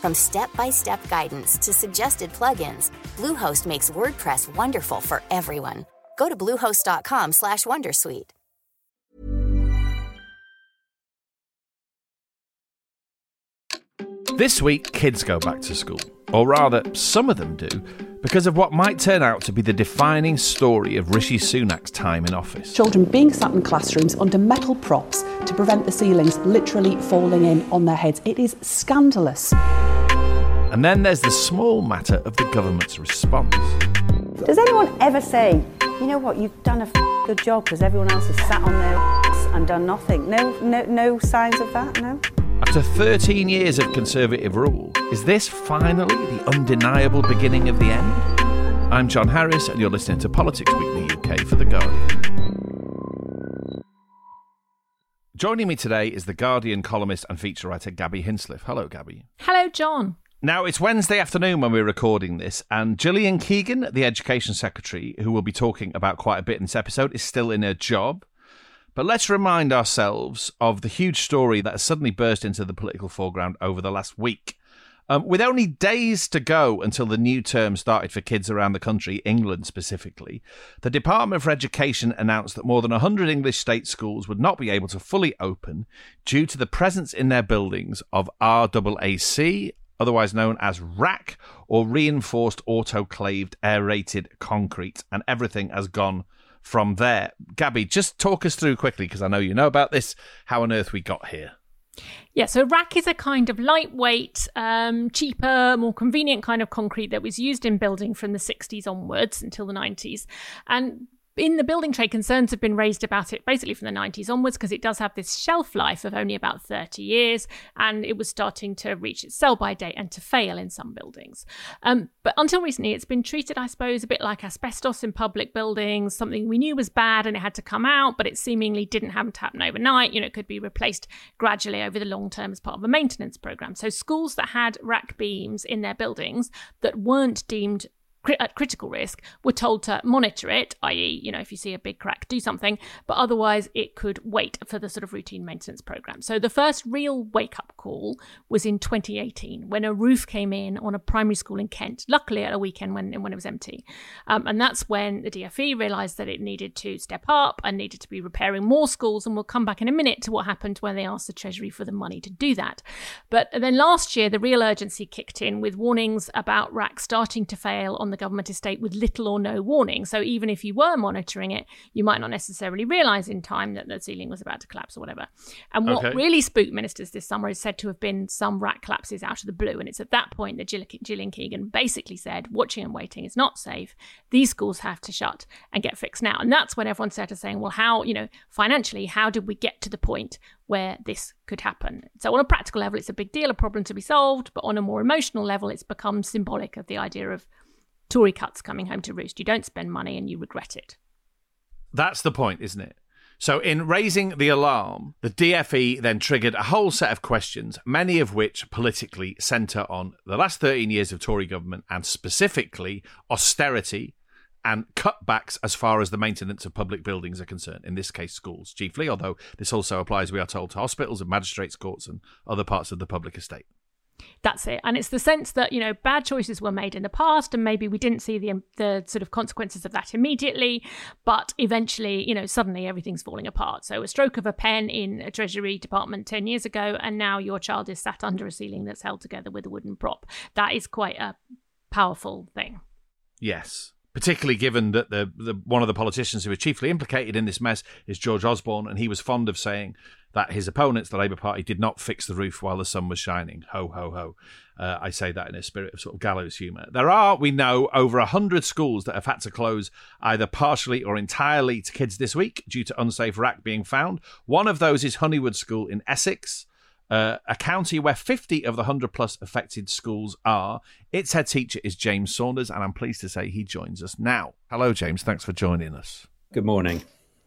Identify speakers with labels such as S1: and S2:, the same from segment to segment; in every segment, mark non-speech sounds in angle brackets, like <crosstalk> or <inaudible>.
S1: From step-by-step guidance to suggested plugins, Bluehost makes WordPress wonderful for everyone. Go to bluehost.com/wondersuite.
S2: This week, kids go back to school, or rather, some of them do, because of what might turn out to be the defining story of Rishi Sunak's time in office.
S3: Children being sat in classrooms under metal props to prevent the ceilings literally falling in on their heads. It is scandalous.
S2: And then there's the small matter of the government's response.
S4: Does anyone ever say, you know what, you've done a f- good job because everyone else has sat on their ass and done nothing? No, no, no signs of that. No.
S2: After 13 years of Conservative rule, is this finally the undeniable beginning of the end? I'm John Harris, and you're listening to Politics Weekly UK for The Guardian. Joining me today is The Guardian columnist and feature writer Gaby Hinsliff. Hello, Gaby.
S5: Hello, John.
S2: Now, it's Wednesday afternoon when we're recording this, and Gillian Keegan, the Education Secretary, who we'll be talking about quite a bit in this episode, is still in her job. But let's remind ourselves of the huge story that has suddenly burst into the political foreground over the last week. Um, with only days to go until the new term started for kids around the country, England specifically, the Department for Education announced that more than 100 English state schools would not be able to fully open due to the presence in their buildings of RAAC, otherwise known as rack or reinforced autoclaved aerated concrete, and everything has gone from there. Gaby, just talk us through quickly, because I know you know about this, how on earth we got here.
S5: Yeah, so rack is a kind of lightweight, um, cheaper, more convenient kind of concrete that was used in building from the 60s onwards until the 90s. And in the building trade, concerns have been raised about it basically from the 90s onwards because it does have this shelf life of only about 30 years and it was starting to reach its sell by date and to fail in some buildings. Um, but until recently, it's been treated, I suppose, a bit like asbestos in public buildings, something we knew was bad and it had to come out, but it seemingly didn't have to happen overnight. You know, it could be replaced gradually over the long term as part of a maintenance program. So schools that had rack beams in their buildings that weren't deemed at critical risk were told to monitor it, i.e., you know, if you see a big crack, do something, but otherwise it could wait for the sort of routine maintenance program. So the first real wake up call was in 2018 when a roof came in on a primary school in Kent, luckily at a weekend when, when it was empty. Um, and that's when the DFE realised that it needed to step up and needed to be repairing more schools. And we'll come back in a minute to what happened when they asked the Treasury for the money to do that. But then last year, the real urgency kicked in with warnings about RAAC starting to fail on the government estate with little or no warning. So even if you were monitoring it, you might not necessarily realise in time that the ceiling was about to collapse or whatever. And what
S2: Okay.
S5: really spooked ministers this summer is said to have been some rack collapses out of the blue. And it's at that point that Jill- Gillian Keegan basically said, watching and waiting is not safe. These schools have to shut and get fixed now. And that's when everyone started saying, well, how, you know, financially, how did we get to the point where this could happen? So on a practical level, it's a big deal, a problem to be solved. But on a more emotional level, it's become symbolic of the idea of Tory cuts coming home to roost. You don't spend money and you regret it.
S2: That's the point, isn't it? So, in raising the alarm, the DFE then triggered a whole set of questions, many of which politically centre on the last 13 years of Tory government and specifically austerity and cutbacks as far as the maintenance of public buildings are concerned, in this case, schools chiefly, although this also applies, we are told, to hospitals and magistrates' courts and other parts of the public estate.
S5: That's it. And it's the sense that, you know, bad choices were made in the past and maybe we didn't see the um, the sort of consequences of that immediately, but eventually, you know, suddenly everything's falling apart. So a stroke of a pen in a treasury department 10 years ago and now your child is sat under a ceiling that's held together with a wooden prop. That is quite a powerful thing.
S2: Yes. Particularly given that the, the one of the politicians who was chiefly implicated in this mess is George Osborne, and he was fond of saying that his opponents, the Labour Party, did not fix the roof while the sun was shining. Ho, ho, ho. Uh, I say that in a spirit of sort of gallows humour. There are, we know, over 100 schools that have had to close either partially or entirely to kids this week due to unsafe rack being found. One of those is Honeywood School in Essex. Uh, a county where 50 of the 100 plus affected schools are. Its head teacher is James Saunders, and I'm pleased to say he joins us now. Hello, James. Thanks for joining us.
S6: Good morning.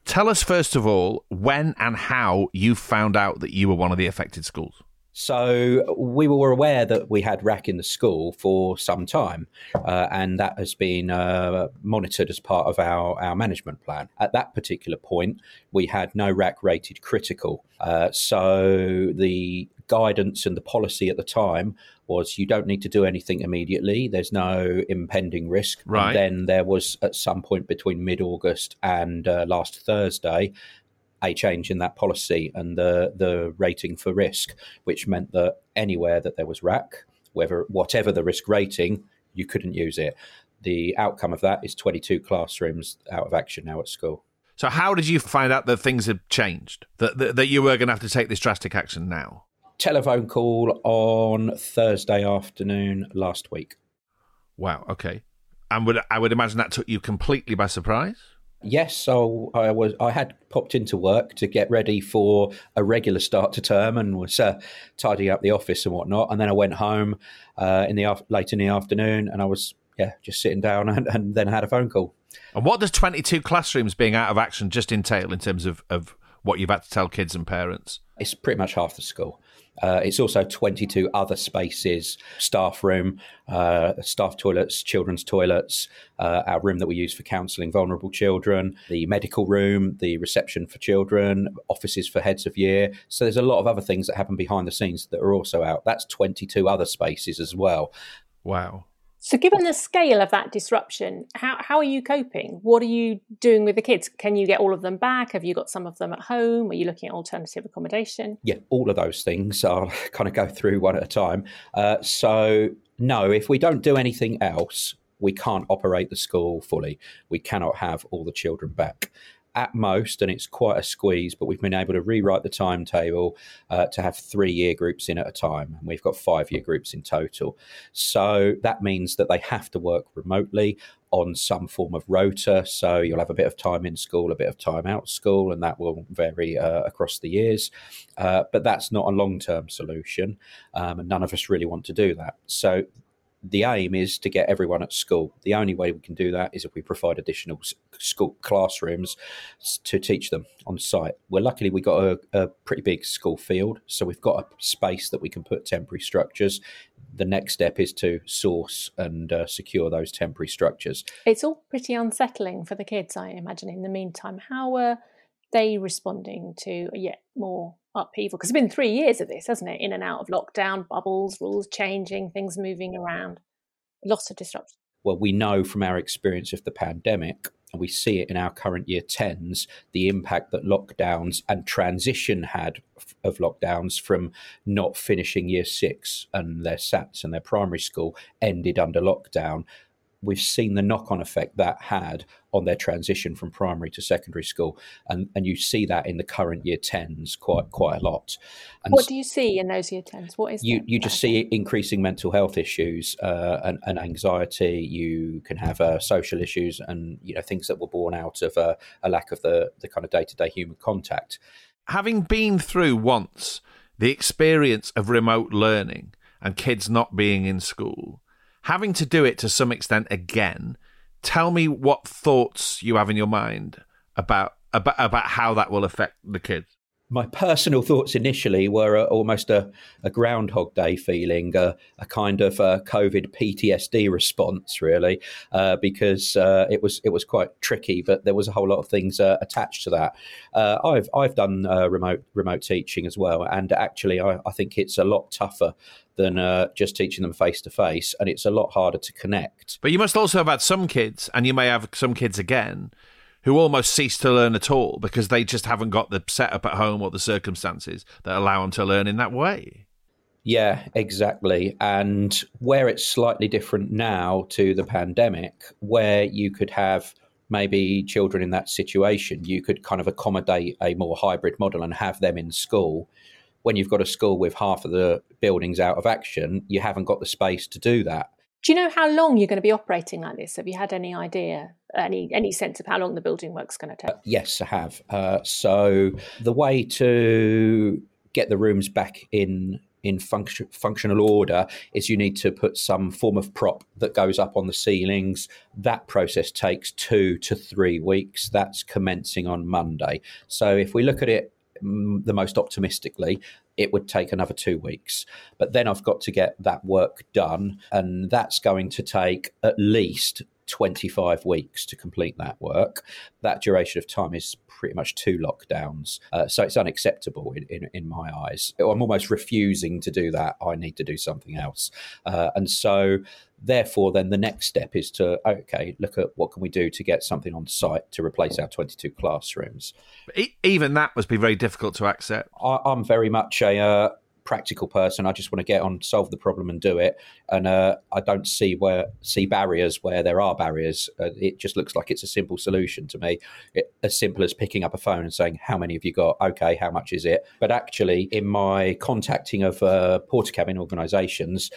S2: Tell us, first of all, when and how you found out that you were one of the affected schools.
S6: So we were aware that we had rack in the school for some time, uh, and that has been uh, monitored as part of our, our management plan. At that particular point, we had no rack rated critical. Uh, so the guidance and the policy at the time was you don't need to do anything immediately. There's no impending risk.
S2: Right.
S6: And then there was at some point between mid August and uh, last Thursday a change in that policy and the the rating for risk, which meant that anywhere that there was rack, whether whatever the risk rating, you couldn't use it. The outcome of that is 22 classrooms out of action now at school.
S2: So, how did you find out that things had changed? That that, that you were going to have to take this drastic action now?
S6: Telephone call on Thursday afternoon last week.
S2: Wow. Okay. And would I would imagine that took you completely by surprise?
S6: Yes, so I was. I had popped into work to get ready for a regular start to term and was uh, tidying up the office and whatnot. And then I went home uh, in the af- late in the afternoon, and I was yeah just sitting down, <laughs> and, and then I had a phone call.
S2: And what does twenty two classrooms being out of action just entail in terms of of what you've had to tell kids and parents?
S6: It's pretty much half the school. Uh, it's also 22 other spaces staff room, uh, staff toilets, children's toilets, uh, our room that we use for counselling vulnerable children, the medical room, the reception for children, offices for heads of year. So there's a lot of other things that happen behind the scenes that are also out. That's 22 other spaces as well.
S2: Wow.
S5: So, given the scale of that disruption, how, how are you coping? What are you doing with the kids? Can you get all of them back? Have you got some of them at home? Are you looking at alternative accommodation?
S6: Yeah, all of those things. <laughs> I'll kind of go through one at a time. Uh, so, no, if we don't do anything else, we can't operate the school fully. We cannot have all the children back at most, and it's quite a squeeze, but we've been able to rewrite the timetable uh, to have three year groups in at a time. And we've got five year groups in total. So that means that they have to work remotely on some form of rota. So you'll have a bit of time in school, a bit of time out school, and that will vary uh, across the years. Uh, but that's not a long term solution. Um, and none of us really want to do that. So the aim is to get everyone at school. The only way we can do that is if we provide additional school classrooms to teach them on site. Well, luckily we got a, a, pretty big school field, so we've got a space that we can put temporary structures. The next step is to source and uh, secure those temporary structures.
S5: It's all pretty unsettling for the kids, I imagine. In the meantime, how are they responding to yet more upheaval because it's been three years of this, hasn't it? In and out of lockdown, bubbles, rules changing, things moving around, lots of disruption.
S6: Well, we know from our experience of the pandemic, and we see it in our current year 10s, the impact that lockdowns and transition had of lockdowns from not finishing year six and their SATs and their primary school ended under lockdown we've seen the knock on effect that had on their transition from primary to secondary school. And, and you see that in the current year 10s quite quite a lot. And
S5: what do you see in those year 10s? What is
S6: you, you just see increasing mental health issues uh, and, and, anxiety. You can have uh, social issues and you know things that were born out of uh, a lack of the, the kind of day to day human contact.
S2: Having been through once the experience of remote learning and kids not being in school, having to do it to some extent again, tell me what thoughts you have in your mind about about about how that will affect the kids
S6: my personal thoughts initially were uh, almost a, a, Groundhog Day feeling, uh, a kind of uh, COVID PTSD response, really, uh, because uh, it was it was quite tricky. But there was a whole lot of things uh, attached to that. I've I've done remote remote teaching as well, and actually, I, I think it's a lot tougher than just teaching them face to face, and it's a lot harder to connect.
S2: But you must also have had some kids, and you may have some kids again who almost cease to learn at all because they just haven't got the setup at home or the circumstances that allow them to learn in that way.
S6: Yeah, exactly. And where it's slightly different now to the pandemic, where you could have maybe children in that situation, you could kind of accommodate a more hybrid model and have them in school. When you've got a school with half of the buildings out of action, you haven't got the space to do that.
S5: Do you know how long you're going to be operating like this? Have you had any idea, any any sense of how long the building work's going to take? Uh,
S6: yes, I have. Uh, so the way to get the rooms back in in function, functional order is you need to put some form of prop that goes up on the ceilings. That process takes two to three weeks. That's commencing on Monday. So if we look at it the most optimistically, it would take another two weeks. But then I've got to get that work done, and that's going to take at least 25 weeks to complete that work. That duration of time is pretty much two lockdowns. Uh, so it's unacceptable in, in, in, my eyes. I'm almost refusing to do that. I need to do something else. Uh, and so therefore then the next step is to okay look at what can we do to get something on site to replace our 22 classrooms
S2: even that must be very difficult to accept
S6: I, am very much a uh, practical person. I just want to get on, solve the problem, and do it. And uh, I don't see where see barriers where there are barriers. Uh, it just looks like it's a simple solution to me, it, as simple as picking up a phone and saying, "How many have you got? Okay, how much is it?" But actually, in my contacting of uh, Portakabin organisations,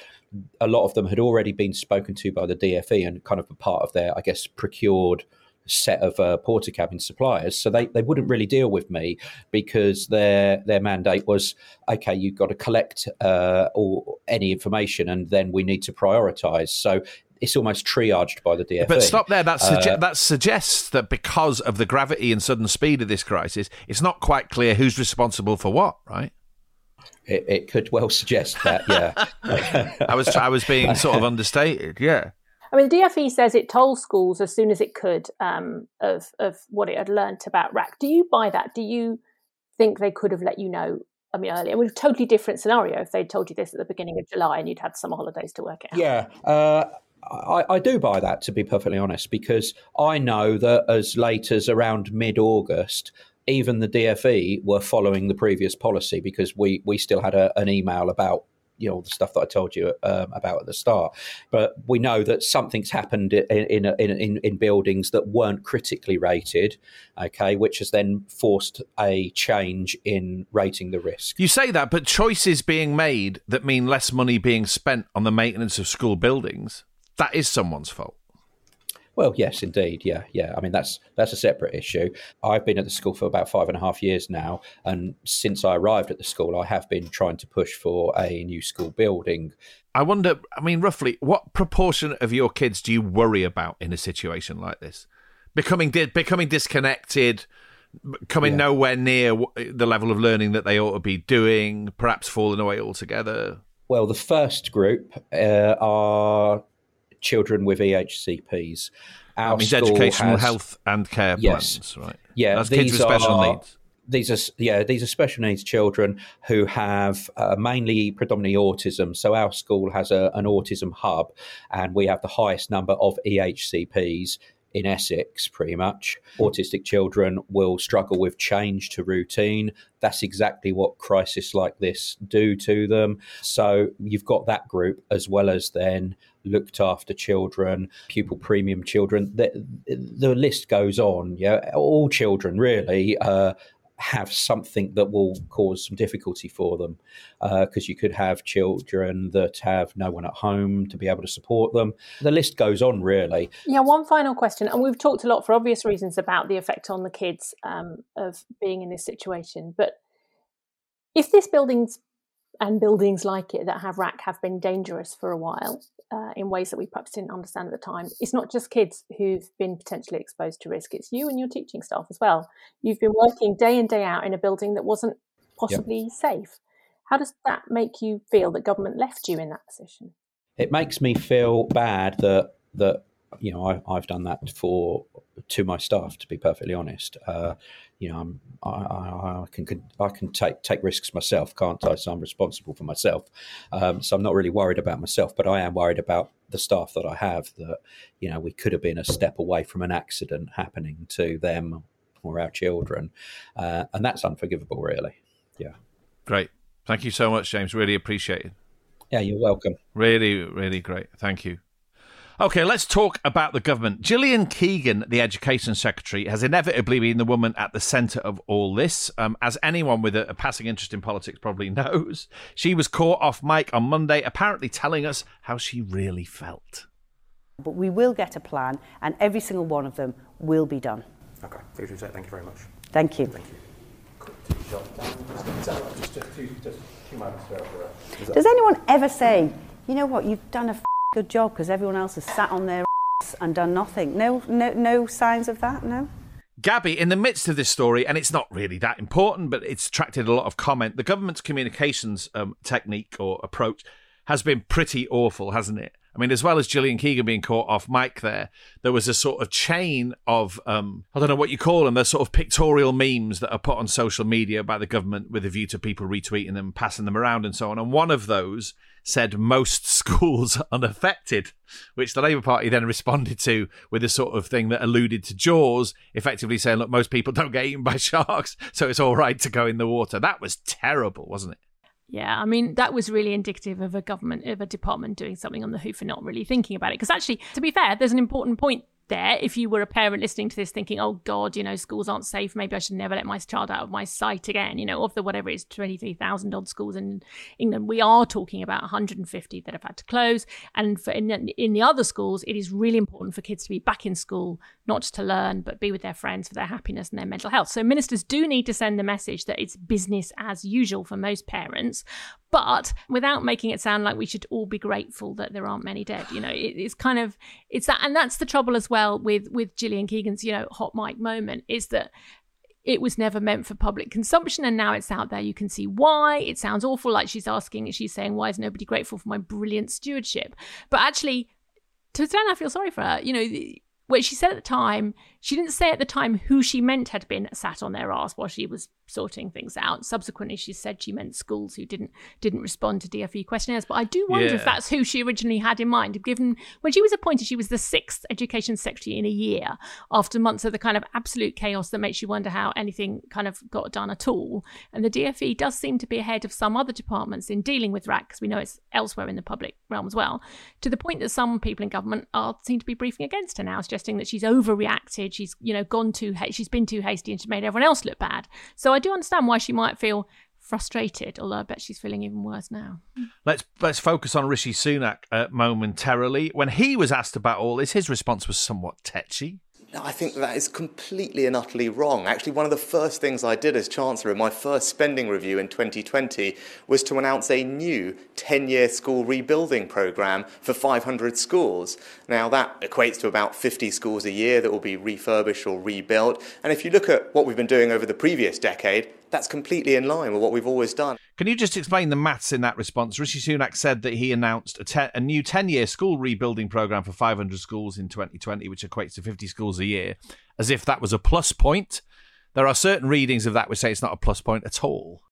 S6: a lot of them had already been spoken to by the DFE and kind of a part of their, I guess, procured set of uh, cabin suppliers. So they, they wouldn't really deal with me because their their mandate was okay, you've got to collect uh, all any information and then we need to prioritize. So it's almost triaged by the DFE.
S2: But stop there. That, suge- uh, that suggests that because of the gravity and sudden speed of this crisis, it's not quite clear who's responsible for what, right?
S6: It, it could well suggest that, yeah. <laughs>
S2: I was I was being <laughs> sort of understated, yeah.
S5: I mean, the DFE says it told schools as soon as it could um, of of what it had learnt about RAAC. Do you buy that? Do you think they could have let you know? I mean, earlier. It a totally different scenario if they'd told you this at the beginning of July and you'd had summer holidays to work it out.
S6: Yeah. Uh, I, I, do buy that, to be perfectly honest, because I know that as late as around mid August, even the DFE were following the previous policy because we, we still had a, an email about you know the stuff that I told you um, about at the start. But we know that something's happened in in, in in buildings that weren't critically rated, okay, which has then forced a change in rating the risk.
S2: You say that, but choices being made that mean less money being spent on the maintenance of school buildings. That is someone's fault.
S6: Well, yes, indeed. Yeah, yeah. I mean, that's that's a separate issue. I've been at the school for about five and a half years now, and since I arrived at the school, I have been trying to push for a new school building.
S2: I wonder. I mean, roughly, what proportion of your kids do you worry about in a situation like this? Becoming becoming disconnected, coming yeah. nowhere near the level of learning that they ought to be doing, perhaps falling away altogether.
S6: Well, the first group uh, are children with EHCPs.
S2: Our I mean, educational has, health and care yes, plans, right?
S6: Yeah,
S2: That's kids with special
S6: are,
S2: needs.
S6: These are yeah, these are special needs children who have uh, mainly predominantly autism. So our school has a, an autism hub, and we have the highest number of EHCPs in Essex, pretty much. Autistic children will struggle with change to routine. That's exactly what crisis like this do to them. So you've got that group as well as then looked after children, pupil premium children. The, the list goes on. Yeah, all children really uh, have something that will cause some difficulty for them because uh, you could have children that have no one at home to be able to support them. The list goes on, really.
S5: Yeah, one final question, and we've talked a lot for obvious reasons about the effect on the kids um, of being in this situation. But if this building's and buildings like it that have rack have been dangerous for a while, uh, in ways that we perhaps didn't understand at the time. It's not just kids who've been potentially exposed to risk, it's you and your teaching staff as well. You've been working day in, day out in a building that wasn't possibly yep. safe. How does that make you feel that government left you in that position?
S6: It makes me feel bad that that you know I, have done that for to my staff. To be perfectly honest, uh, you know, I'm, I, I, I, can I can take take risks myself, can't I? So I'm responsible for myself. Um, so I'm not really worried about myself, but I am worried about the staff that I have. That you know, we could have been a step away from an accident happening to them or our children, uh, and that's unforgivable, really. Yeah.
S2: Great. Thank you so much, James. Really appreciate it.
S6: Yeah, you're welcome.
S2: Really, really great. Thank you. Okay, let's talk about the government. Gillian Keegan, the Education Secretary, has inevitably been the woman at the centre of all this. Um, as anyone with a, a, passing interest in politics probably <laughs> knows, she was caught off mic on Monday, apparently telling us how she really felt.
S4: But we will get a plan, and every single one of them will be done.
S7: Okay, thank you very much.
S4: Thank you.
S7: Thank you.
S4: Does anyone ever say, you know what, you've done a good job because everyone else has sat on their and done nothing? No, no, no signs of that. No.
S2: Gaby, in the midst of this story, and it's not really that important, but it's attracted a lot of comment. The government's communications um, technique or approach has been pretty awful, hasn't it? I mean, as well as Gillian Keegan being caught off mic there, there was a sort of chain of, um, I don't know what you call them, the sort of pictorial memes that are put on social media by the government with a view to people retweeting them, passing them around, and so on. And one of those said most <laughs> schools unaffected, which the Labour Party then responded to with a sort of thing that alluded to Jaws, effectively saying, look, most people don't get eaten by <laughs> sharks, so it's all right to go in the water. That was terrible, wasn't it?
S5: Yeah, I mean, that was really indicative of a government, of a department doing something on the hoof and not really thinking about it. Because actually, to be fair, there's an important point there. If you were a parent listening to this thinking oh god you know schools aren't safe. Maybe i should never let my child out of my sight again you know of the whatever it is 23000 odd schools in england we are talking about 150 that have had to close. And for in, in the other schools it is really important for kids to be back in school not just to learn but be with their friends for their happiness and their mental health. So ministers do need to send the message that it's business as usual for most parents. But without making it sound like we should all be grateful that there aren't many dead. You know, it, it's kind of it's that, and that's the trouble as well with with Gillian Keegan's you know hot mic moment is that it was never meant for public consumption and now it's out there. You can see why. It sounds awful like she's asking she's saying why is nobody grateful for my brilliant stewardship? But actually to stand i feel sorry for her. You know what she said at the time she didn't say at the time who she meant had been sat on their ass while she was sorting things out. Subsequently, she said she meant schools who didn't didn't respond to DFE questionnaires. But I do wonder yeah. if that's who she originally had in mind. Given when she was appointed, she was the sixth education secretary in a year after months of the kind of absolute chaos that makes you wonder how anything kind of got done at all. And the DFE does seem to be ahead of some other departments in dealing with RAAC because we know it's elsewhere in the public realm as well. To the point that some people in government are seem to be briefing against her now, suggesting that she's overreacted she's you know gone too ha- she's been too hasty and she's made everyone else look bad. So i do understand why she might feel frustrated although i bet she's feeling even worse now.
S2: Let's let's focus on rishi sunak uh, momentarily. When he was asked about all this his response was somewhat tetchy
S8: no, I think that is completely and utterly wrong. Actually, one of the first things I did as Chancellor in my first spending review in 2020 was to announce a new 10 year school rebuilding programme for 500 schools. Now, that equates to about 50 schools a year that will be refurbished or rebuilt. And if you look at what we've been doing over the previous decade, that's completely in line with what we've always done.
S2: Can you just explain the maths in that response? Rishi Sunak said that he announced a, te- a new 10 year school rebuilding programme for 500 schools in 2020, which equates to 50 schools a year, as if that was a plus point. There are certain readings of that which say it's not a plus point at all.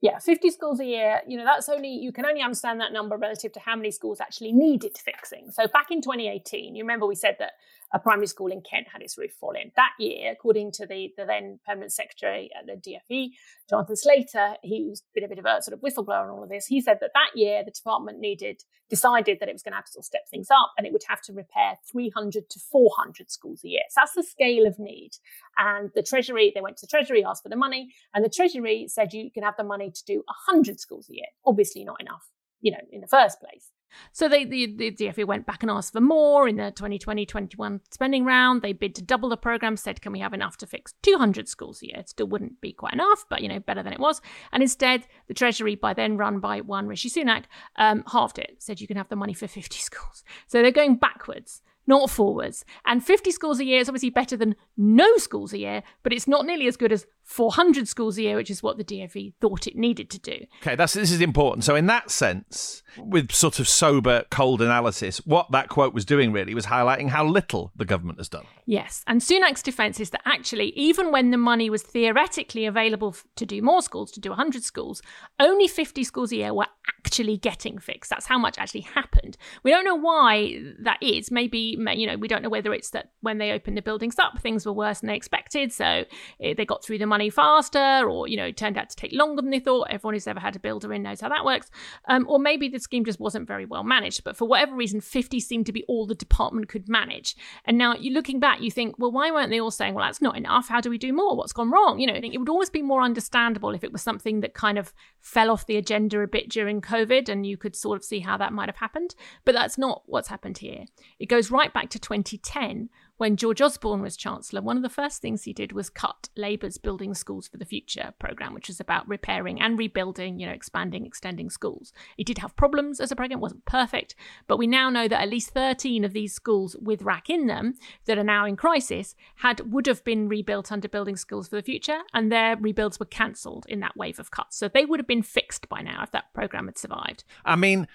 S5: Yeah, 50 schools a year, you know, that's only, you can only understand that number relative to how many schools actually needed fixing. So back in 2018, you remember we said that a primary school in Kent had its roof fall in. That year, according to the, the then permanent secretary at the DFE, Jonathan Slater, he was a bit of a sort of whistleblower on all of this. He said that that year the department needed, decided that it was going to have to sort of step things up and it would have to repair 300 to 400 schools a year. So that's the scale of need. And the Treasury, they went to the Treasury, asked for the money, and the Treasury said you can have the money to do 100 schools a year. Obviously not enough, you know, in the first place. So they, the, the DFE went back and asked for more in the 2020-21 spending round. They bid to double the program, said, can we have enough to fix 200 schools a year? It still wouldn't be quite enough, but, you know, better than it was. And instead, the Treasury, by then run by one Rishi Sunak, um, halved it, said you can have the money for 50 <laughs> schools. So they're going backwards not forwards. And 50 schools a year is obviously better than no schools a year, but it's not nearly as good as 400 schools a year, which is what the DFE thought it needed to do.
S2: Okay, that's this is important. So in that sense, with sort of sober, cold analysis, what that quote was doing really was highlighting how little the government has done.
S5: Yes, and Sunak's defence is that actually, even when the money was theoretically available to do more schools, to do 100 schools, only 50 schools a year were actually getting fixed. That's how much actually happened. We don't know why that is. Maybe, you know, we don't know whether it's that when they opened the buildings up, things were worse than they expected. So eh, they got through the money faster, or, you know, turned out to take longer than they thought. Everyone who's ever had a builder in knows how that works. Um, or maybe the scheme just wasn't very well managed. But for whatever reason, 50 seemed to be all the department could manage. And now you looking back, you think, well, why weren't they all saying, well, that's not enough? How do we do more? What's gone wrong? You know, it would always be more understandable if it was something that kind of fell off the agenda a bit during COVID and you could sort of see how that might have happened. But that's not what's happened here. It goes right back to 2010 when George Osborne was Chancellor, one of the first things he did was cut Labour's Building Schools for the Future programme, which was about repairing and rebuilding, you know, expanding, extending schools. It did have problems as a programme, wasn't perfect, but we now know that at least 13 of these schools with RAAC in them that are now in crisis had would have been rebuilt under Building Schools for the Future, and their rebuilds were cancelled in that wave of cuts. So they would have been fixed by now if that programme had survived.
S2: I mean,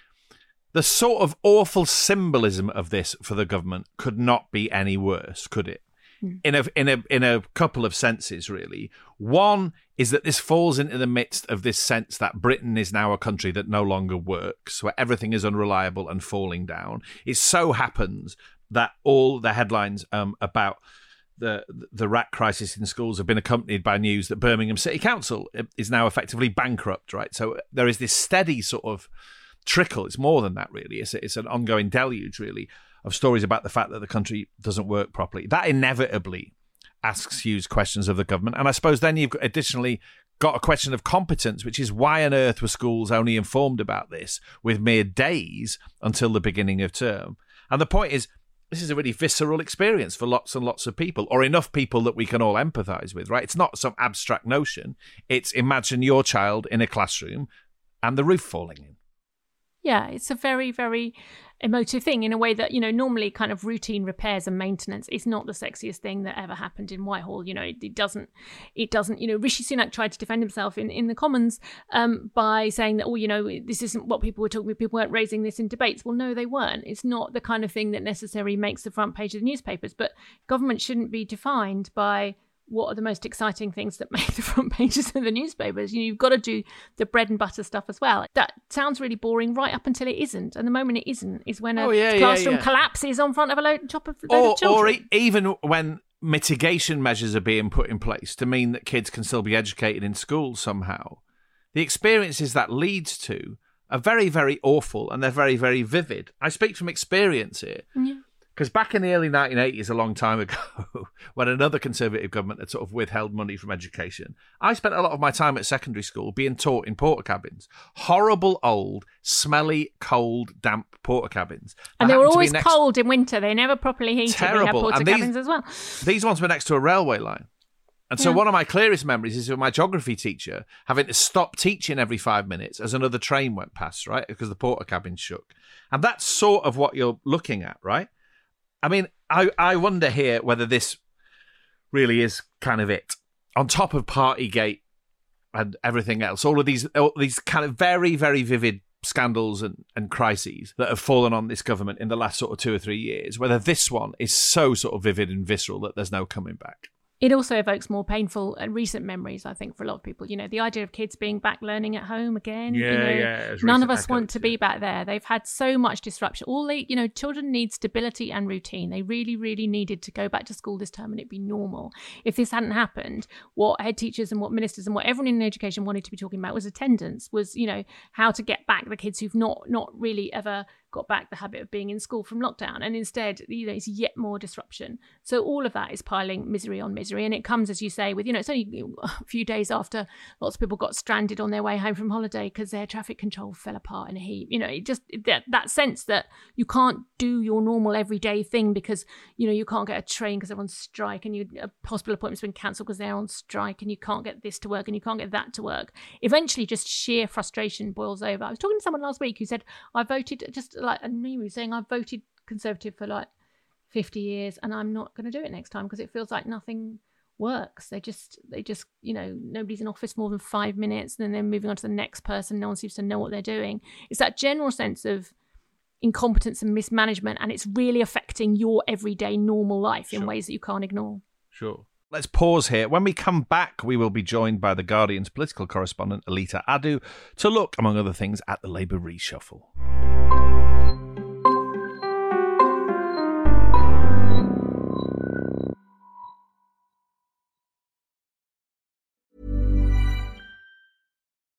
S2: the sort of awful symbolism of this for the government could not be any worse, could it? Mm. In a in a in a couple of senses, really. One is that this falls into the midst of this sense that Britain is now a country that no longer works, where everything is unreliable and falling down. It so happens that all the headlines um, about the the RAAC crisis in schools have been accompanied by news that Birmingham City Council is now effectively bankrupt. Right, so there is this steady sort of trickle. It's more than that, really. It's, it's an ongoing deluge, really, of stories about the fact that the country doesn't work properly. That inevitably asks huge questions of the government. And I suppose then you've additionally got a question of competence, which is why on earth were schools only informed about this with mere days until the beginning of term? And the point is, this is a really visceral experience for lots and lots of people, or enough people that we can all empathize with, right? It's not some abstract notion. It's imagine your child in a classroom and the roof falling in.
S5: Yeah, it's a very, very emotive thing in a way that, you know, normally kind of routine repairs and maintenance is not the sexiest thing that ever happened in Whitehall. You know, it, it doesn't, it doesn't, you know, Rishi Sunak tried to defend himself in, in the Commons um, by saying that, oh, you know, this isn't what people were talking about. People weren't raising this in debates. Well, no, they weren't. It's not the kind of thing that necessarily makes the front page of the newspapers. But government shouldn't be defined by what are the most exciting things that <laughs> make the front pages of the newspapers. You know, you've got to do the bread and butter stuff as well. That sounds really boring right up until it isn't. And the moment it isn't is when a oh, yeah, classroom yeah, yeah. collapses on front of a load, top of load
S2: or,
S5: of children.
S2: Or even when mitigation measures are being put in place to mean that kids can still be educated in school somehow. The experiences that leads to are very, very awful and they're very, very vivid. I speak from experience here. Yeah. Because back in the early 1980s, a long time ago, <laughs> when another Conservative government had sort of withheld money from education, I spent a lot of my time at secondary school being taught in Portakabins. Horrible, old, smelly, cold, damp Portakabins.
S5: and they were always next... cold in winter. They never properly heated. Terrible. We had Portakabins as well.
S2: These ones were next to a railway line. And so yeah. one of my clearest memories is of my geography teacher having to stop teaching every five minutes as another train went past, right? Because the Portakabin shook. And that's sort of what you're looking at, right? I mean, I, I wonder here whether this really is kind of it. On top of Partygate and everything else, all of these all these kind of very, very vivid scandals and, and crises that have fallen on this government in the last sort of two or three years, whether this one is so sort of vivid and visceral that there's no coming back
S5: it also evokes more painful and recent memories, I think, for a lot of people. You know, the idea of kids being back learning at home again.
S2: Yeah,
S5: you know,
S2: yeah.
S5: None of us want to be back there. They've had so much disruption. All they, you know, children need stability and routine. They really, really needed to go back to school this term and it'd be normal. If this hadn't happened, what head teachers and what ministers and what everyone in education wanted to be talking about was attendance, was, you know, how to get back the kids who've not not really ever got back the habit of being in school from lockdown and instead you know it's yet more disruption. So all of that is piling misery on misery and it comes as you say with you know it's only a few days after lots of people got stranded on their way home from holiday because their traffic control fell apart in a heap. You know it just that, that sense that you can't do your normal everyday thing because you know you can't get a train because everyone's strike and you a hospital appointment's been cancelled because they're on strike and you can't get this to work and you can't get that to work. Eventually just sheer frustration boils over. I was talking to someone last week who said i voted just like and he was saying I've voted Conservative for like 50 years and I'm not going to do it next time because it feels like nothing works. They just, they just, you know, nobody's in office more than five minutes and then they're moving on to the next person. No one seems to know what they're doing. It's that general sense of incompetence and mismanagement and it's really affecting your everyday normal life sure. in ways that you can't ignore.
S2: Sure. Let's pause here. When we come back, we will be joined by The Guardian's political correspondent, Aletha Adu, to look, among other things, at the Labour reshuffle.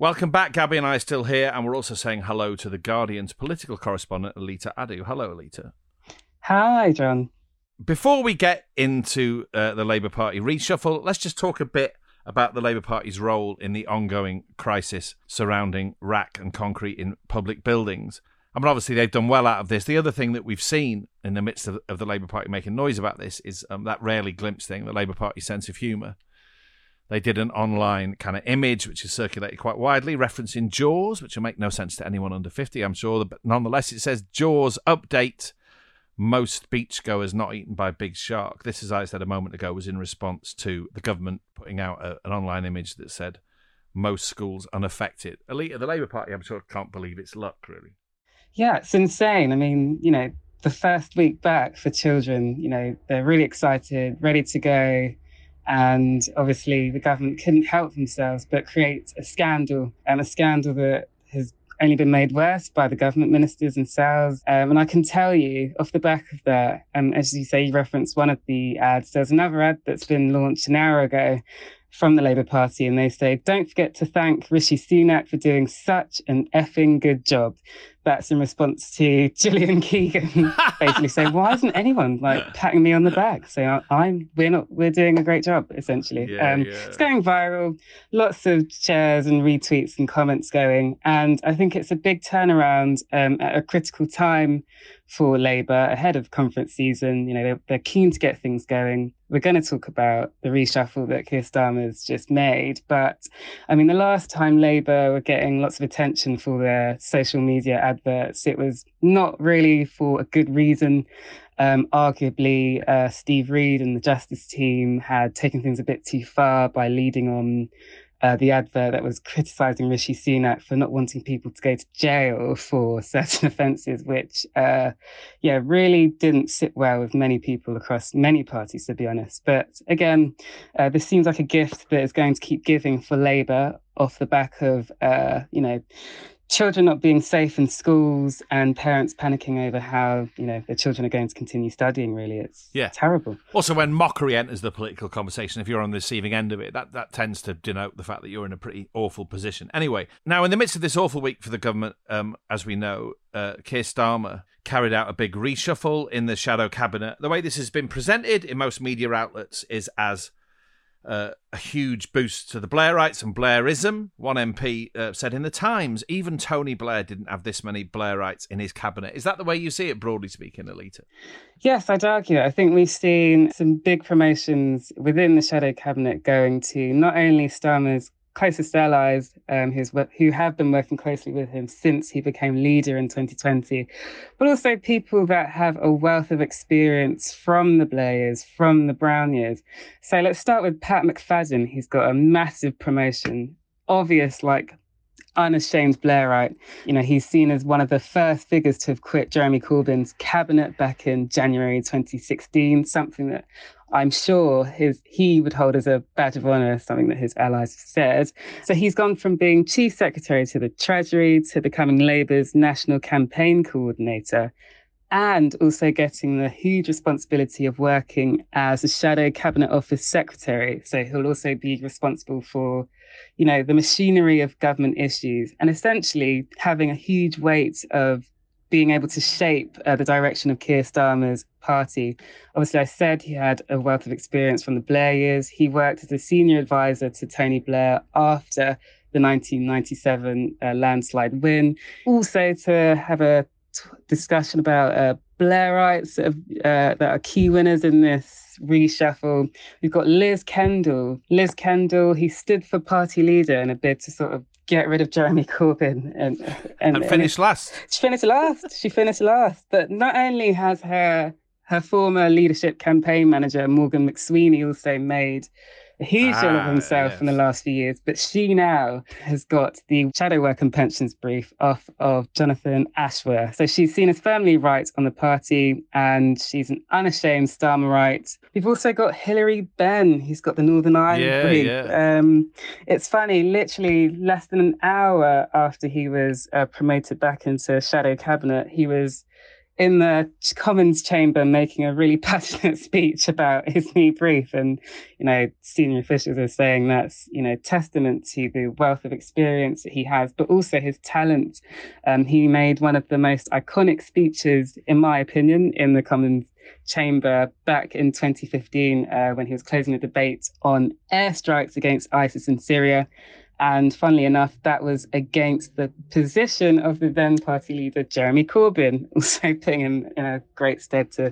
S2: Welcome back. Gaby and I are still here, and we're also saying hello to the Guardian's political correspondent, Aletha Adu. Hello, Aletha.
S9: Hi, John.
S2: Before we get into uh, the Labour Party reshuffle, let's just talk a bit about the Labour Party's role in the ongoing crisis surrounding rack and concrete in public buildings. I mean, obviously, they've done well out of this. The other thing that we've seen in the midst of, of the Labour Party making noise about this is um, that rarely glimpsed thing, the Labour Party sense of humour. They did an online kind of image, which is circulated quite widely, referencing Jaws, which will make no sense to anyone under 50, I'm sure. But nonetheless, it says Jaws update most beachgoers not eaten by big shark. This, as I said a moment ago, was in response to the government putting out a, an online image that said most schools unaffected. Aletha, the Labour Party, I'm sure, can't believe its luck, really.
S9: Yeah, it's insane. I mean, you know, the first week back for children, you know, they're really excited, ready to go. And obviously, the government couldn't help themselves but create a scandal, and a scandal that has only been made worse by the government ministers themselves. Um, and I can tell you off the back of that, um, as you say, you referenced one of the ads, there's another ad that's been launched an hour ago from the Labour Party, and they say, Don't forget to thank Rishi Sunak for doing such an effing good job. That's in response to Gillian <laughs> Keegan basically saying, Why isn't anyone like patting me on the back? So I'm we're not we're doing a great job, essentially.
S2: Yeah,
S9: um,
S2: yeah.
S9: It's going viral, lots of shares and retweets and comments going. And I think it's a big turnaround um, at a critical time for Labour ahead of conference season. You know, they're, they're keen to get things going. We're going to talk about the reshuffle that Keir Starmer's just made. But I mean, the last time Labour were getting lots of attention for their social media adverts, it was not really for a good reason. Um, arguably, uh, Steve Reed and the Justice team had taken things a bit too far by leading on uh, the advert that was criticising Rishi Sunak for not wanting people to go to jail for certain <laughs> offences, which, uh, yeah, really didn't sit well with many people across many parties, to be honest. But again, uh, this seems like a gift that is going to keep giving for Labour off the back of, uh, you know, children not being safe in schools and parents panicking over how you know their children are going to continue studying really it's
S2: Yeah.
S9: terrible
S2: Also, when mockery enters the political conversation, if you're on the receiving end of it, that, that tends to denote the fact that you're in a pretty awful position. Anyway, now in the midst of this awful week for the government, um, as we know, uh, Keir Starmer carried out a big reshuffle in the shadow cabinet. The way this has been presented in most media outlets is as uh, a huge boost to the Blairites and Blairism. One MP uh, said in the Times, even Tony Blair didn't have this many Blairites in his cabinet. Is that the way you see it, broadly speaking, Aletha?
S9: Yes, I'd argue. I think we've seen some big promotions within the shadow cabinet going to not only Starmer's closest allies, um, who's, who have been working closely with him since he became leader in 2020, but also people that have a wealth of experience from the Blair years, from the Brown years. So let's start with Pat McFadden. He's got a massive promotion, obvious, like unashamed Blairite. You know, he's seen as one of the first figures to have quit Jeremy Corbyn's cabinet back in January 2016, something that I'm sure his he would hold as a badge of honor, something that his allies have said. So he's gone from being chief secretary to the Treasury to becoming Labour's national campaign coordinator and also getting the huge responsibility of working as a shadow cabinet office secretary. So he'll also be responsible for, you know, the machinery of government issues and essentially having a huge weight of being able to shape uh, the direction of Keir Starmer's party. Obviously, I said he had a wealth of experience from the Blair years. He worked as a senior advisor to Tony Blair after the 1997 uh, landslide win. Also, to have a discussion about uh, Blairites that, have, uh, that are key winners in this reshuffle. We've got Liz Kendall. Liz Kendall, he stood for party leader in a bid to sort of get rid of Jeremy Corbyn
S2: and and, and finish and last.
S9: She finished last. She finished last. But not only has her her former leadership campaign manager Morgan McSweeney also made a huge deal of ah, himself yes. in the last few years, but she now has got the shadow work and pensions brief off of Jonathan Ashworth. So she's seen as firmly right on the party and she's an unashamed Starmerite. We've also got Hilary Benn, who's got the Northern Ireland yeah, brief. Yeah. Um, it's funny, literally less than an hour after he was uh, promoted back into shadow cabinet, he was in the Commons chamber making a really <laughs> passionate speech about his new brief. And, you know, senior officials are saying that's, you know, testament to the wealth of experience that he has, but also his talent. Um, he made one of the most iconic speeches, in my opinion, in the Commons chamber back in 2015 uh, when he was closing a debate on airstrikes against ISIS in Syria. And funnily enough, that was against the position of the then party leader, Jeremy Corbyn, <laughs> also putting him in a great stead to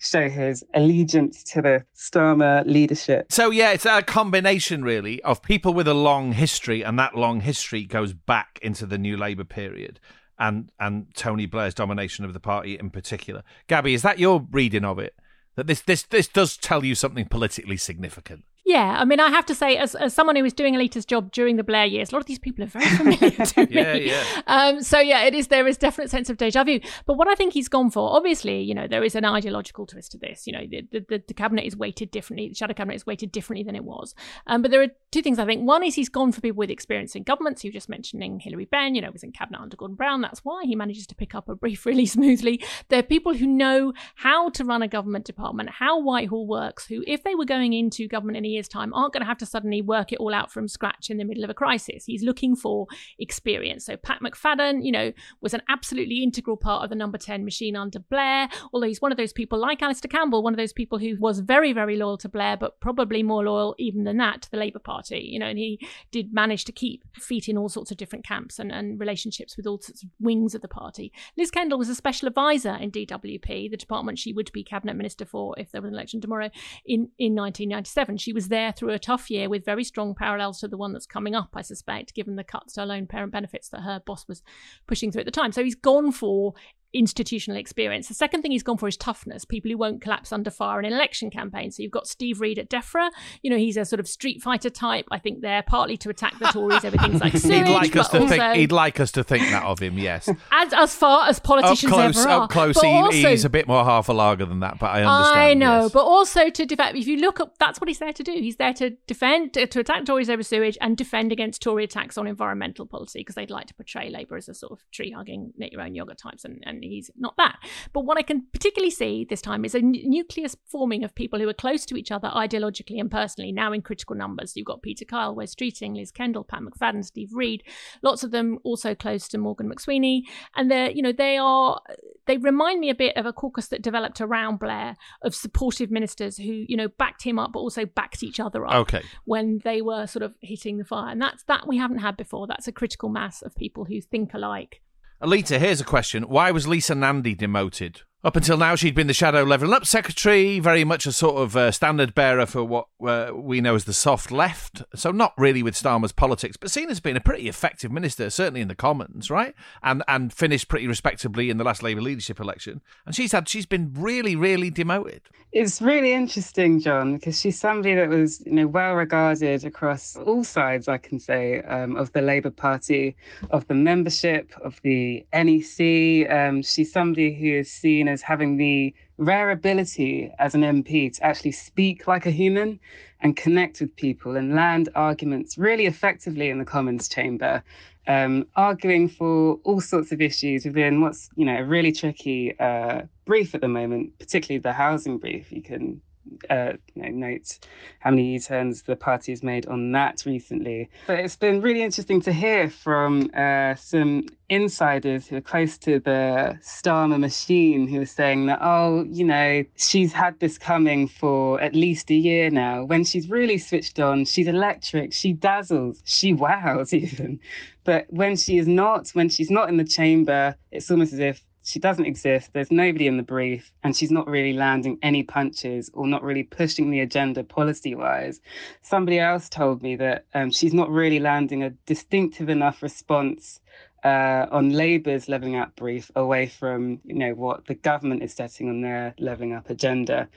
S9: show his allegiance to the Starmer leadership.
S2: So, yeah, it's a combination, really, of people with a long history, and that long history goes back into the New Labour period. And, and Tony Blair's domination of the party in particular. Gaby, is that your reading of it? That this, this, this does tell you something politically significant?
S5: Yeah, I mean, I have to say, as, as someone who was doing Aletha's job during the Blair years, a lot of these people are very <laughs> familiar to me. yeah, yeah. Um, so yeah, it is. There is a definite sense of deja vu. But what I think he's gone for, obviously, you know, there is an ideological twist to this. You know, the the, the cabinet is weighted differently. The shadow cabinet is weighted differently than it was. Um, but there are two things I think. One is he's gone for people with experience in government. So you're just mentioning Hilary Benn. You know, was in cabinet under Gordon Brown. That's why he manages to pick up a brief <laughs> really smoothly. There are people who know how to run a government department, how Whitehall works. Who, if they were going into government in a year's time, aren't going to have to suddenly work it all out from scratch in the middle of a crisis. He's looking for experience. So Pat McFadden, you know, was an absolutely integral part of the number 10 machine under Blair, although he's one of those people like Alastair Campbell, one of those people who was very, very loyal to Blair, but probably more loyal even than that to the Labour Party, you know, and he did manage to keep feet in all sorts of different camps and, and relationships with all sorts of wings of the party. Liz Kendall was a special advisor in DWP, the department she would be cabinet minister for if there was an election tomorrow in, in 1997. She was there through a tough year with very strong parallels to the one that's coming up, I suspect, given the cuts to lone parent benefits that her boss was pushing through at the time. So he's gone for institutional experience. The second thing he's gone for is toughness, people who won't collapse under fire in an election campaign. So you've got Steve Reed at DEFRA. You know, he's a sort of street fighter type. I think they're partly to attack the Tories over things like <laughs> sewage.
S2: he'd like us to
S5: also,
S2: think. He'd like us to think that of him. Yes. <laughs>
S5: As as far as politicians
S2: up close,
S5: ever are.
S2: Up close, he, also, he's a bit more half a lager than that. But I understand.
S5: I know,
S2: yes.
S5: but also to defend. If you look up, that's what he's there to do. He's there to defend, to, to attack Tories over sewage and defend against Tory attacks on environmental policy because they'd like to portray Labour as a sort of tree hugging, knit your own yoga types, and, and he's not that. But what I can particularly see this time is a n- nucleus forming of people who are close to each other ideologically and personally, now in critical numbers. You've got Peter Kyle, Wes Streeting, Liz Kendall, Pat McFadden, Steve Reed, lots of them also close to Morgan McSweeney. And they're, you know, they are, they remind me a bit of a caucus that developed around Blair of supportive ministers who, you know, backed him up, but also backed each other up
S2: okay.
S5: when they were sort of hitting the fire. And that's that we haven't had before. That's a critical mass of people who think alike
S2: Aletha, here's a question. Why was Lisa Nandy demoted? Up until now, she'd been the Shadow Levelling Up Secretary, very much a sort of uh, standard bearer for what uh, we know as the soft left. So, not really with Starmer's politics, but seen as being a pretty effective minister, certainly in the Commons, right? And and finished pretty respectably in the last Labour leadership election. And she's had she's been really, really demoted.
S9: It's really interesting, John, because she's somebody that was, you know, well regarded across all sides, I can say, um, of the Labour Party, of the membership, of the NEC. Um, she's somebody who is seen as having the rare ability as an MP to actually speak like a human and connect with people and land arguments really effectively in the Commons chamber, um, arguing for all sorts of issues within what's you know a really tricky uh, brief at the moment, particularly the housing brief. You can uh, you know, note how many U-turns the party has made on that recently. But it's been really interesting to hear from uh, some insiders who are close to the Starmer machine who are saying that, oh, you know, she's had this coming for at least a year now. When she's really switched on, she's electric, she dazzles, she wows <laughs> even. But when she is not, when she's not in the chamber, it's almost as if she doesn't exist. There's nobody in the brief, and she's not really landing any punches or not really pushing the agenda policy wise. Somebody else told me that um, she's not really landing a distinctive enough response uh, on Labour's levelling up brief away from you know what the government is setting on their levelling up agenda.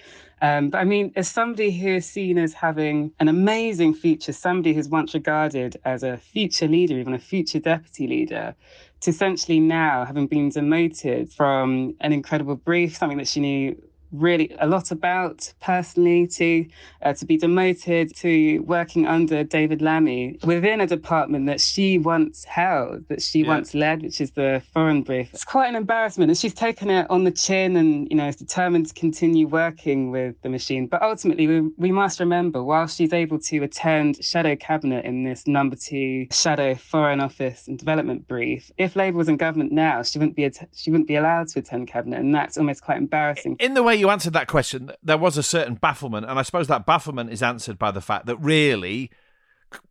S9: Um, but I mean, as somebody who is seen as having an amazing future, somebody who's once regarded as a future leader, even a future deputy leader, to essentially now having been demoted from an incredible brief, something that she knew really a lot about personally to uh, to be demoted to working under David Lammy within a department that she once held, that she yeah. once led, which is the foreign brief. It's quite an embarrassment, and she's taken it on the chin, and you know is determined to continue working with the machine. But ultimately, we, we must remember, while she's able to attend shadow cabinet in this number two shadow foreign office and development brief, if Labour was in government now, she wouldn't be she wouldn't be allowed to attend cabinet, and that's almost quite embarrassing.
S2: In the way you answered that question, there was a certain bafflement, and I suppose that bafflement is answered by the fact that really,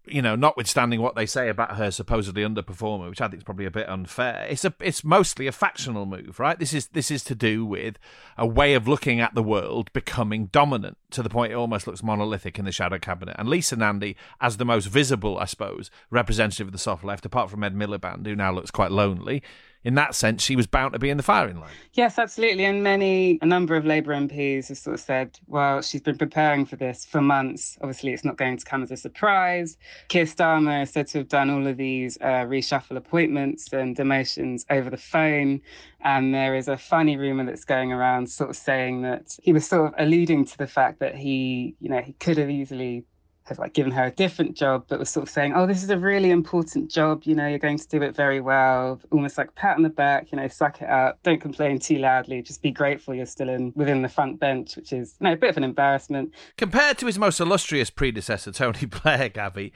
S2: you know, notwithstanding what they say about her supposedly underperformer, which I think is probably a bit unfair, it's a it's mostly a factional move, right? This is this is to do with a way of looking at the world becoming dominant to the point it almost looks monolithic in the shadow cabinet. And Lisa Nandy, as the most visible, I suppose, representative of the soft left, apart from Ed Miliband, who now looks quite lonely, in that sense, she was bound to be in the firing line.
S9: Yes, absolutely. And many, a number of Labour MPs have sort of said, well, she's been preparing for this for months. Obviously, it's not going to come as a surprise. Keir Starmer is said to have done all of these uh, reshuffle appointments and demotions over the phone. And there is a funny rumor that's going around sort of saying that he was sort of alluding to the fact that he, you know, he could have easily have like given her a different job, but was sort of saying, "Oh, this is a really important job. You know, you're going to do it very well." Almost like pat on the back. You know, suck it up. Don't complain too loudly. Just be grateful you're still in within the front bench, which is you know, a bit of an embarrassment
S2: compared to his most illustrious predecessor, Tony <laughs> Blair. Gaby,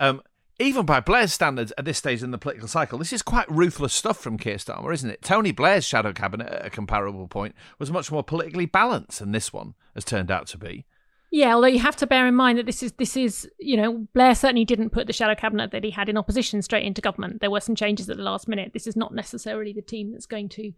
S2: um, even by Blair's standards at this stage in the political cycle, this is quite ruthless stuff from Keir Starmer, isn't it? Tony Blair's shadow cabinet at a comparable point was much more politically balanced than this one has turned out to be.
S5: Yeah, although you have to bear in mind that this is this is you know Blair certainly didn't put the shadow cabinet that he had in opposition straight into government. There were some changes at the last minute. This is not necessarily the team that's going to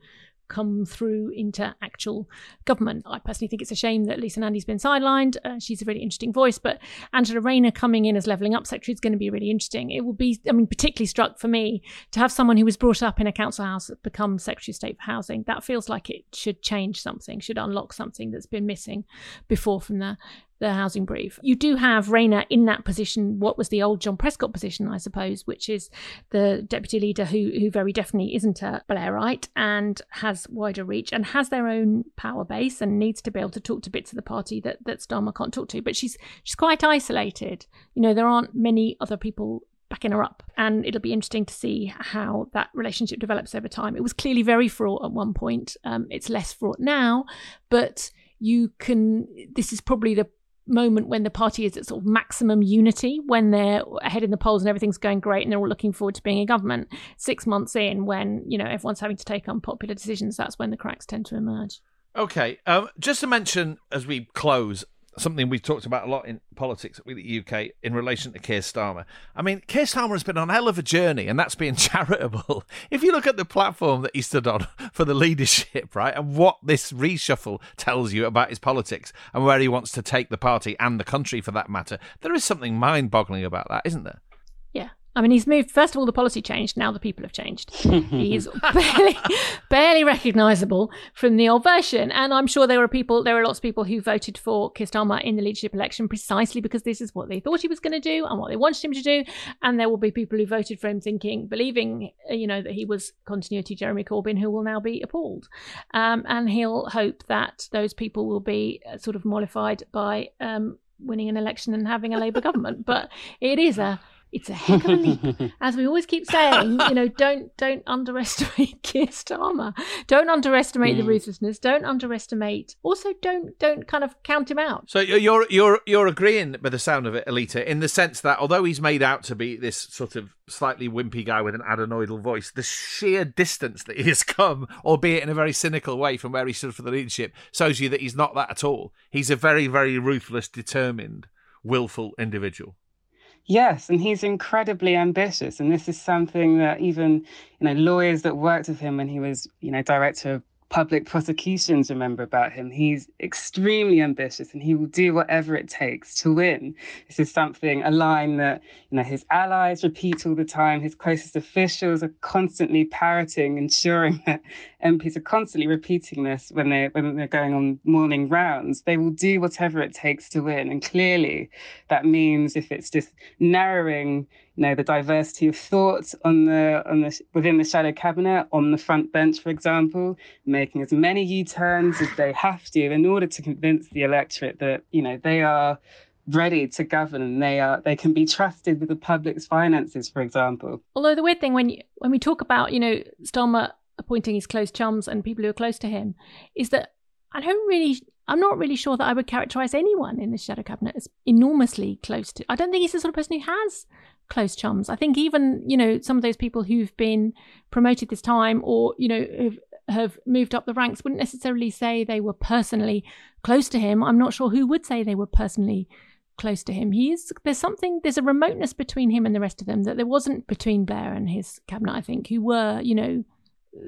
S5: come through into actual government. I personally think it's a shame that Lisa Nandy's been sidelined. Uh, she's a really interesting voice, but Angela Rayner coming in as levelling up secretary is going to be really interesting. It will be, I mean, particularly struck for me to have someone who was brought up in a council house become secretary of state for housing. That feels like it should change something, should unlock something that's been missing before from the the housing brief. You do have Rayner in that position, what was the old John Prescott position, I suppose, which is the deputy leader who who very definitely isn't a Blairite and has wider reach and has their own power base and needs to be able to talk to bits of the party that, that Starmer can't talk to. But she's she's quite isolated. You know, there aren't many other people backing her up. And it'll be interesting to see how that relationship develops over time. It was clearly very fraught at one point. Um, it's less fraught now, but you can this is probably the moment when the party is at sort of maximum unity, when they're ahead in the polls and everything's going great and they're all looking forward to being in government. Six months in, when you know everyone's having to take unpopular decisions, that's when the cracks tend to emerge.
S2: Okay, um, just to mention as we close, something we've talked about a lot in politics with the UK in relation to Keir Starmer. I mean, Keir Starmer has been on a hell of a journey, and that's being <laughs> charitable. If you look at the platform that he stood on <laughs> for the leadership, right, and what this reshuffle tells you about his politics and where he wants to take the party and the country for that matter, there is something mind boggling about that, isn't there?
S5: Yeah, I mean, he's moved. First of all, the policy changed. Now the people have changed. he's <laughs> barely, barely recognisable from the old version. And I'm sure there were people, there were lots of people who voted for Keir in the leadership election precisely because this is what they thought he was going to do and what they wanted him to do. And there will be people who voted for him thinking, believing, you know, that he was continuity Jeremy Corbyn, who will now be appalled. Um, and he'll hope that those people will be uh, sort of mollified by um, winning an election and having a Labour government. But it is a it's a heck of a leap. <laughs> As we always keep saying, you know, don't don't underestimate <laughs> Keir Starmer. Don't underestimate mm. the ruthlessness. Don't underestimate. Also, don't don't kind of count him out.
S2: So you're you're you're agreeing by the sound of it, Aletha, in the sense that although he's made out to be this sort of slightly wimpy guy with an adenoidal voice, the sheer distance that he has come, albeit in a very cynical way, from where he stood for the leadership, shows you that he's not that at all. He's a very very ruthless, determined, willful individual.
S9: Yes, and he's incredibly ambitious, and this is something that even you know lawyers that worked with him when he was you know director of public prosecutions remember about him. He's extremely ambitious and he will do whatever it takes to win. This is something, a line that you know his allies repeat all the time. His closest officials are constantly parroting, ensuring <laughs> that MPs are constantly repeating this when they when they're going on morning rounds. They will do whatever it takes to win. And clearly that means if it's just narrowing you know the diversity of thought on the on the within the shadow cabinet on the front bench for example making as many u-turns as they have to in order to convince the electorate that you know they are ready to govern and they are they can be trusted with the public's finances for example
S5: although the weird thing when you, when we talk about you know Starmer appointing his close chums and people who are close to him is that I don't really I'm not really sure that I would characterize anyone in the shadow cabinet as enormously close to. I don't think he's the sort of person who has close chums. I think even, you know, some of those people who've been promoted this time or, you know, have, have moved up the ranks wouldn't necessarily say they were personally close to him. I'm not sure who would say they were personally close to him. He's there's something there's a remoteness between him and the rest of them that there wasn't between Blair and his cabinet, I think, who were, you know,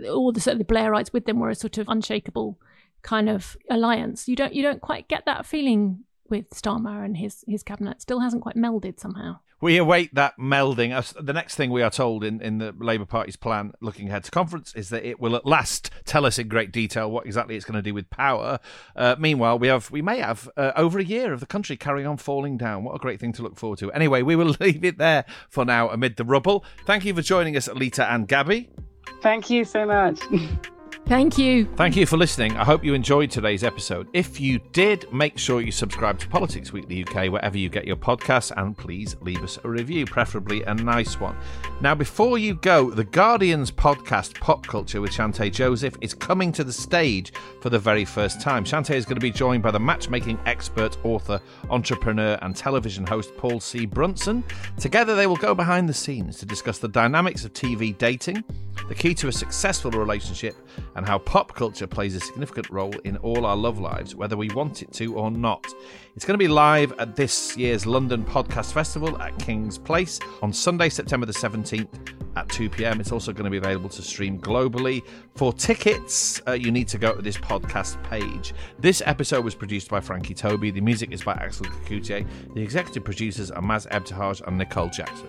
S5: all the the Blairites with them were a sort of unshakable kind of alliance. You don't you don't quite get that feeling with Starmer and his his cabinet. Still hasn't quite melded somehow.
S2: We await that melding. The next thing we are told in, in the Labour Party's plan looking ahead to conference is that it will at last tell us in great detail what exactly it's going to do with power. Uh, meanwhile, we have we may have uh, over a year of the country carrying on falling down. What a great thing to look forward to. Anyway, we will <laughs> leave it there for now amid the rubble. Thank you for joining us, Lita and Gaby.
S9: Thank you so much. <laughs>
S5: Thank you.
S2: Thank you for listening. I hope you enjoyed today's episode. If you did, make sure you subscribe to Politics Weekly UK wherever you get your podcasts and please leave us a review, preferably a nice one. Now, before you go, The Guardian's podcast Pop Culture with Chanté Joseph is coming to the stage for the very first time. Chanté is going to be joined by the matchmaking expert, author, entrepreneur, and television host Paul C. Brunson. Together, they will go behind the scenes to discuss the dynamics of TV dating, the key to a successful relationship, and how pop culture plays a significant role in all our love lives, whether we want it to or not. It's going to be live at this year's London Podcast Festival at King's Place on Sunday, September the 17th at 2 pm. It's also going to be available to stream globally. For tickets, uh, you need to go to this podcast page. This episode was produced by Frankie Tobi. The music is by Axel Kacoutié. The executive producers are Maz Ebtehaj and Nicole Jackson.